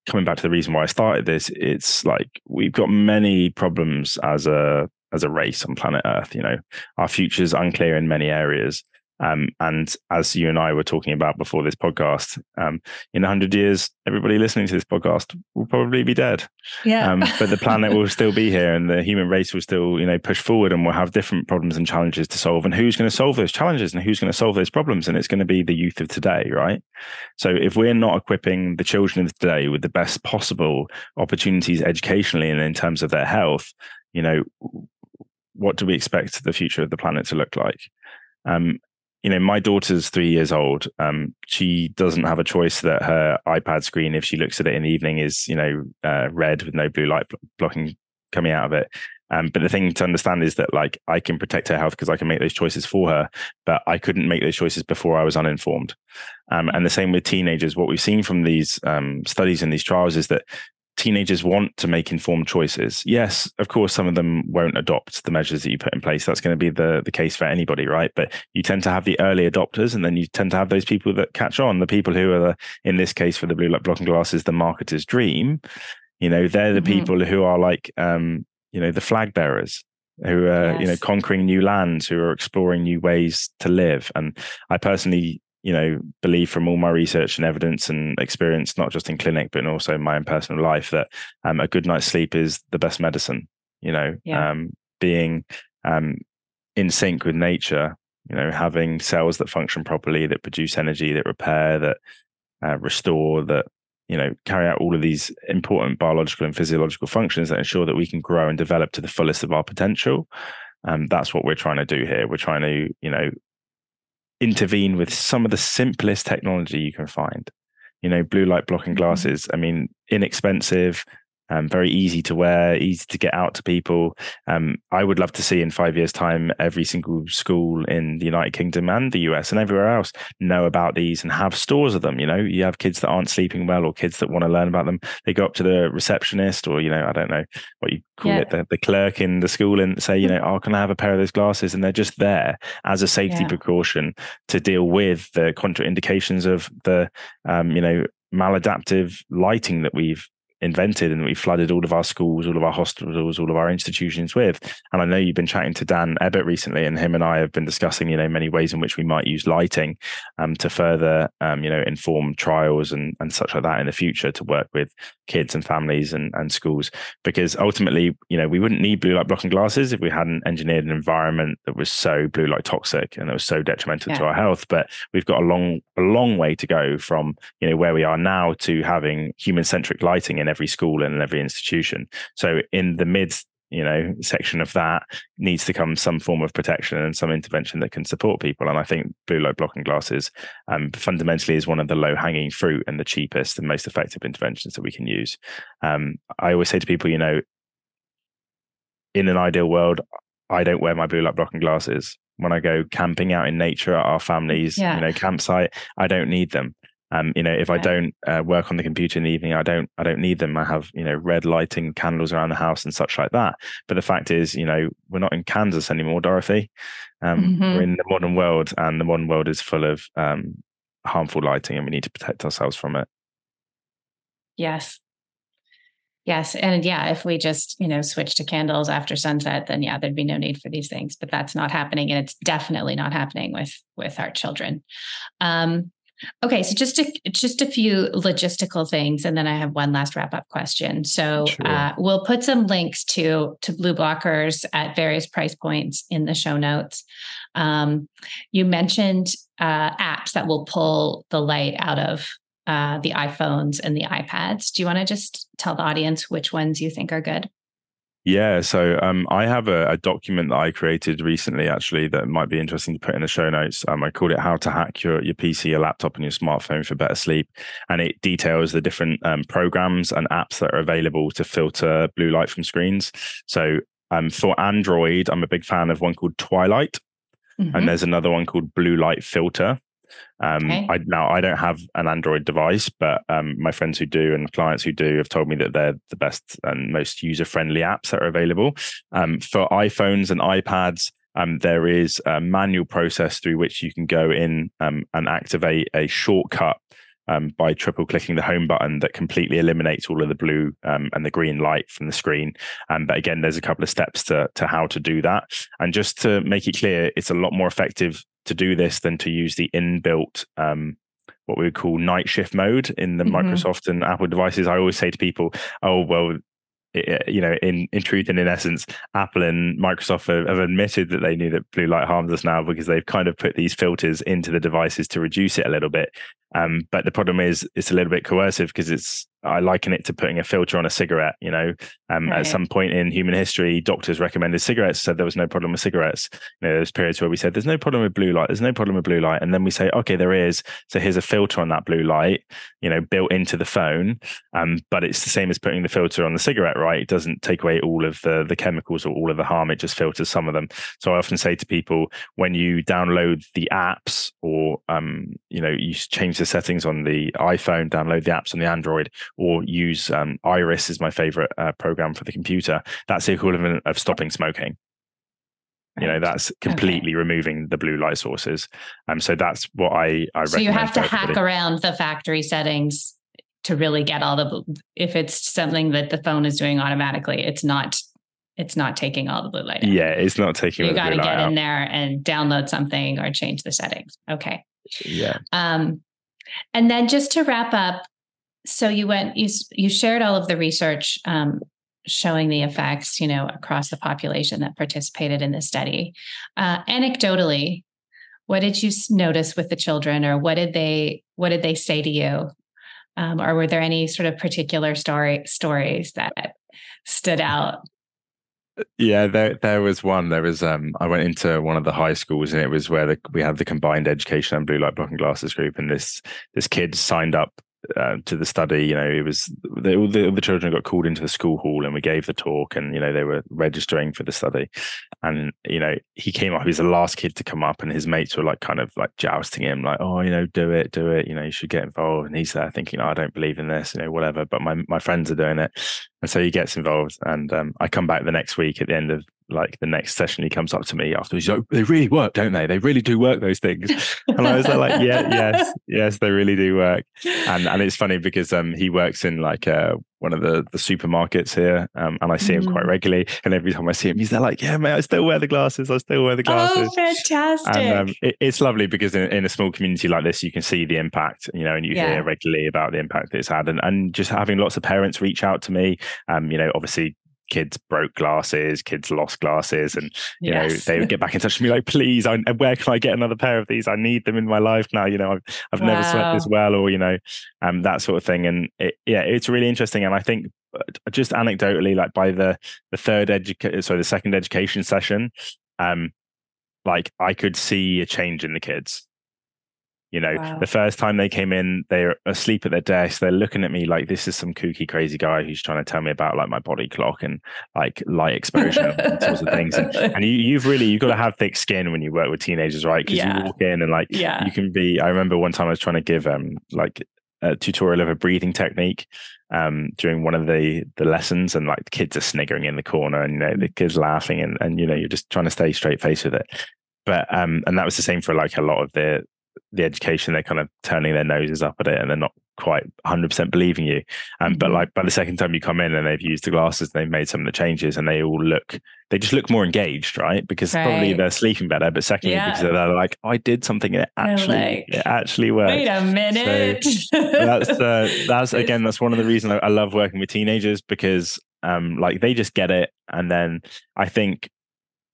S2: coming back to the reason why I started this, it's like we've got many problems as a as a race on planet Earth. You know, our future is unclear in many areas. Um, and as you and I were talking about before this podcast, um, in 100 years, everybody listening to this podcast will probably be dead.
S1: Yeah. Um,
S2: but the planet will [laughs] still be here and the human race will still, you know, push forward and we'll have different problems and challenges to solve. And who's going to solve those challenges and who's going to solve those problems? And it's going to be the youth of today, right? So if we're not equipping the children of today with the best possible opportunities educationally and in terms of their health, you know, what do we expect the future of the planet to look like? Um, you know, my daughter's three years old. Um, she doesn't have a choice that her iPad screen, if she looks at it in the evening, is you know uh, red with no blue light blocking coming out of it. Um, but the thing to understand is that like I can protect her health because I can make those choices for her, but I couldn't make those choices before I was uninformed. Um, and the same with teenagers. What we've seen from these um, studies and these trials is that teenagers want to make informed choices. Yes, of course, some of them won't adopt the measures that you put in place. That's going to be the, the case for anybody, right? But you tend to have the early adopters, and then you tend to have those people that catch on, the people who are, the, in this case, for the blue light blocking glasses, the marketer's dream. You know, they're the mm-hmm. people who are like, um, you know, the flag bearers who are yes. you know conquering new lands who are exploring new ways to live and i personally you know believe from all my research and evidence and experience not just in clinic but also in my own personal life that um, a good night's sleep is the best medicine you know yeah. um, being um, in sync with nature you know having cells that function properly that produce energy that repair that uh, restore that you know carry out all of these important biological and physiological functions that ensure that we can grow and develop to the fullest of our potential um, that's what we're trying to do here we're trying to you know intervene with some of the simplest technology you can find. You know, blue light blocking mm-hmm. glasses. I mean, inexpensive, um, very easy to wear, easy to get out to people. Um, I would love to see in five years' time every single school in the United Kingdom and the US and everywhere else know about these and have stores of them. You know, you have kids that aren't sleeping well or kids that want to learn about them. They go up to the receptionist or, you know, I don't know what you call yeah. it, the, the, clerk in the school and say, you know, [laughs] oh, can I have a pair of those glasses? And they're just there as a safety yeah. precaution to deal with the contraindications of the, um, you know, maladaptive lighting that we've invented and we flooded all of our schools, all of our hospitals, all of our institutions with. And I know you've been chatting to Dan Ebbett recently, and him and I have been discussing, you know, many ways in which we might use lighting um, to further, um, you know, inform trials and and such like that in the future to work with kids and families and, and schools. Because ultimately, you know, we wouldn't need blue light blocking glasses if we hadn't engineered an environment that was so blue light toxic and that was so detrimental yeah. to our health. But we've got a long, a long way to go from, you know, where we are now to having human centric lighting in every school and in every institution. So in the mid you know section of that needs to come some form of protection and some intervention that can support people and i think blue light blocking glasses um, fundamentally is one of the low hanging fruit and the cheapest and most effective interventions that we can use um, i always say to people you know in an ideal world i don't wear my blue light blocking glasses when i go camping out in nature at our family's yeah. you know campsite i don't need them um, you know, if I don't uh, work on the computer in the evening, I don't I don't need them. I have you know red lighting candles around the house and such like that. But the fact is, you know, we're not in Kansas anymore, Dorothy. Um, mm-hmm. We're in the modern world, and the modern world is full of um, harmful lighting, and we need to protect ourselves from it.
S1: Yes. Yes. And yeah, if we just, you know, switch to candles after sunset, then yeah, there'd be no need for these things. But that's not happening. And it's definitely not happening with with our children. Um, Okay, so just a, just a few logistical things, and then I have one last wrap up question. So sure. uh, we'll put some links to to blue blockers at various price points in the show notes. Um, you mentioned uh, apps that will pull the light out of uh, the iPhones and the iPads. Do you want to just tell the audience which ones you think are good?
S2: Yeah, so um, I have a, a, document that I created recently, actually, that might be interesting to put in the show notes. Um, I called it "How to Hack Your Your PC, Your Laptop, and Your Smartphone for Better Sleep," and it details the different um, programs and apps that are available to filter blue light from screens. So um, for Android, I'm a big fan of one called Twilight, mm-hmm. and there's another one called Blue Light Filter. Um, okay. I, now I don't have an Android device, but um, my friends who do and clients who do have told me that they're the best and most user friendly apps that are available. Um, for iPhones and iPads, um, there is a manual process through which you can go in um, and activate a shortcut um, by triple clicking the home button that completely eliminates all of the blue um, and the green light from the screen. Um, but again, there's a couple of steps to, to how to do that. And just to make it clear, it's a lot more effective to do this than to use the inbuilt um, what we would call night shift mode in the mm-hmm. Microsoft and Apple devices. I always say to people, "Oh well, you know, in in truth and in essence, Apple and Microsoft have, have, admitted that they knew that blue light harms us now because they've kind of put these filters into the devices to reduce it a little bit. Um, but the problem is it's a little bit coercive because it's I liken it to putting a filter on a cigarette. You know, um, right. at some point in human history, doctors recommended cigarettes, said there was no problem with cigarettes. You know, there's periods where we said there's no problem with blue light, there's no problem with blue light, and then we say okay, there is. So here's a filter on that blue light, you know, built into the phone. Um, but it's the same as putting the filter on the cigarette, right? It doesn't take away all of the the chemicals or all of the harm. It just filters some of them. So I often say to people when you download the apps or um, you know, you change the the settings on the iPhone, download the apps on the Android, or use um, Iris is my favorite uh, program for the computer. That's the equivalent of stopping smoking. You know, that's completely okay. removing the blue light sources. Um, so that's what I I recommend
S1: So you have to hack around the factory settings to really get all the. If it's something that the phone is doing automatically, it's not it's not taking all the blue light
S2: out. Yeah, it's not taking.
S1: You got to get in there and download something or change the settings. Okay.
S2: Yeah. Um,
S1: and then just to wrap up, so you went you you shared all of the research um, showing the effects, you know, across the population that participated in the study. Uh, anecdotally, what did you notice with the children, or what did they what did they say to you, um, or were there any sort of particular story stories that stood out?
S2: Yeah, there there was one. There was um I went into one of the high schools and it was where the, we had the combined education and blue light blocking glasses group and this this kid signed up uh, to the study. You know, it was the, all the, the children got called into the school hall and we gave the talk, and you know they were registering for the study. And you know, he came up. He was the last kid to come up, and his mates were like kind of like jousting him, like, "Oh, you know, do it, do it. You know, you should get involved." And he's there thinking, oh, "I don't believe in this, you know, whatever." But my my friends are doing it, and so he gets involved. And um, I come back the next week at the end of like the next session he comes up to me afterwards like, they really work don't they? They really do work those things. And i was like yeah [laughs] yes yes they really do work. And and it's funny because um he works in like uh one of the the supermarkets here um and i see him mm. quite regularly and every time i see him he's there like yeah mate i still wear the glasses i still wear the glasses
S1: oh fantastic and um,
S2: it, it's lovely because in, in a small community like this you can see the impact you know and you yeah. hear regularly about the impact that it's had. And, and just having lots of parents reach out to me um you know obviously kids broke glasses, kids lost glasses, and you yes. know they would get back in touch with me like, please, I, where can I get another pair of these? I need them in my life now. You know, I've I've wow. never slept this well, or you know, um, that sort of thing. And it, yeah, it's really interesting. And I think uh, just anecdotally, like by the the third education, sorry, the second education session, um, like I could see a change in the kids. You know, wow. the first time they came in, they're asleep at their desk. They're looking at me like this is some kooky, crazy guy who's trying to tell me about like my body clock and like light exposure and sorts of things. And, [laughs] and you, have really you've got to have thick skin when you work with teenagers, right? Because yeah. you walk in and like yeah. you can be. I remember one time I was trying to give um like a tutorial of a breathing technique um, during one of the the lessons, and like the kids are sniggering in the corner, and you know the kids laughing, and and you know you're just trying to stay straight face with it. But um, and that was the same for like a lot of the the education, they're kind of turning their noses up at it and they're not quite 100% believing you. Um, mm-hmm. But like by the second time you come in and they've used the glasses, they've made some of the changes and they all look, they just look more engaged, right? Because right. probably they're sleeping better, but secondly, yeah. because they're like, I did something and it actually, like, it actually worked.
S1: Wait a minute.
S2: So that's, uh, that's [laughs] again, that's one of the reasons I, I love working with teenagers because um, like they just get it. And then I think,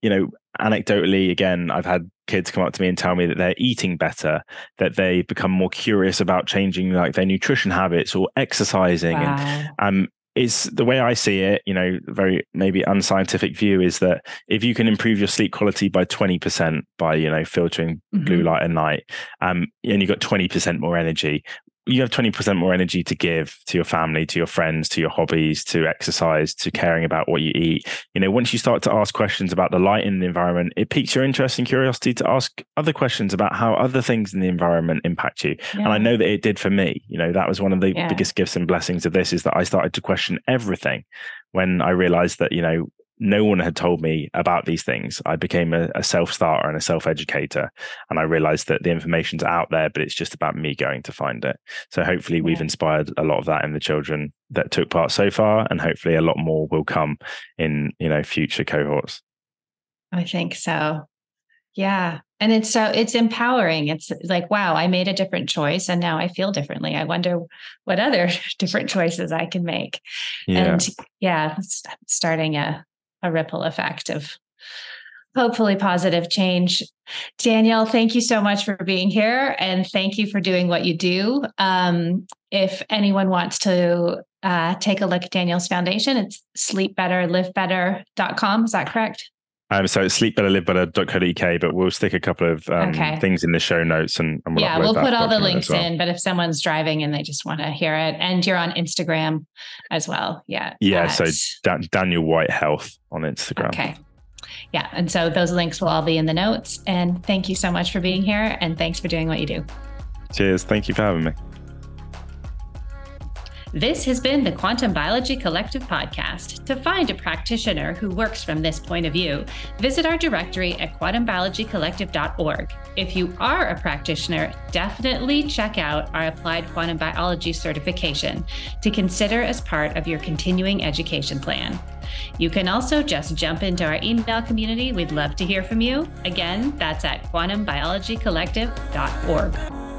S2: you know, anecdotally, again, I've had kids come up to me and tell me that they're eating better, that they become more curious about changing like their nutrition habits or exercising. Wow. And um, is the way I see it, you know, very maybe unscientific view is that if you can improve your sleep quality by 20% by, you know, filtering mm-hmm. blue light at night, um, and you've got 20% more energy, you have 20% more energy to give to your family, to your friends, to your hobbies, to exercise, to caring about what you eat. You know, once you start to ask questions about the light in the environment, it piques your interest and curiosity to ask other questions about how other things in the environment impact you. Yeah. And I know that it did for me. You know, that was one of the yeah. biggest gifts and blessings of this is that I started to question everything when I realized that, you know, no one had told me about these things. I became a, a self starter and a self educator. And I realized that the information's out there, but it's just about me going to find it. So hopefully, yeah. we've inspired a lot of that in the children that took part so far. And hopefully, a lot more will come in, you know, future cohorts.
S1: I think so. Yeah. And it's so it's empowering. It's like, wow, I made a different choice and now I feel differently. I wonder what other [laughs] different choices I can make. Yeah. And yeah, starting a a ripple effect of hopefully positive change. Daniel, thank you so much for being here and thank you for doing what you do. Um, if anyone wants to uh, take a look at Daniel's foundation, it's sleepbetterlivebetter.com. Is that correct?
S2: Um, so it's sleepbetterlivebetter.co.uk, but we'll stick a couple of um, okay. things in the show notes and, and
S1: we'll yeah, we'll put all the links well. in. But if someone's driving and they just want to hear it, and you're on Instagram as well, yeah,
S2: yeah. At... So Dan- Daniel White Health on Instagram.
S1: Okay, yeah, and so those links will all be in the notes. And thank you so much for being here, and thanks for doing what you do.
S2: Cheers. Thank you for having me.
S1: This has been the Quantum Biology Collective podcast. To find a practitioner who works from this point of view, visit our directory at quantumbiologycollective.org. If you are a practitioner, definitely check out our Applied Quantum Biology certification to consider as part of your continuing education plan. You can also just jump into our email community. We'd love to hear from you. Again, that's at quantumbiologycollective.org.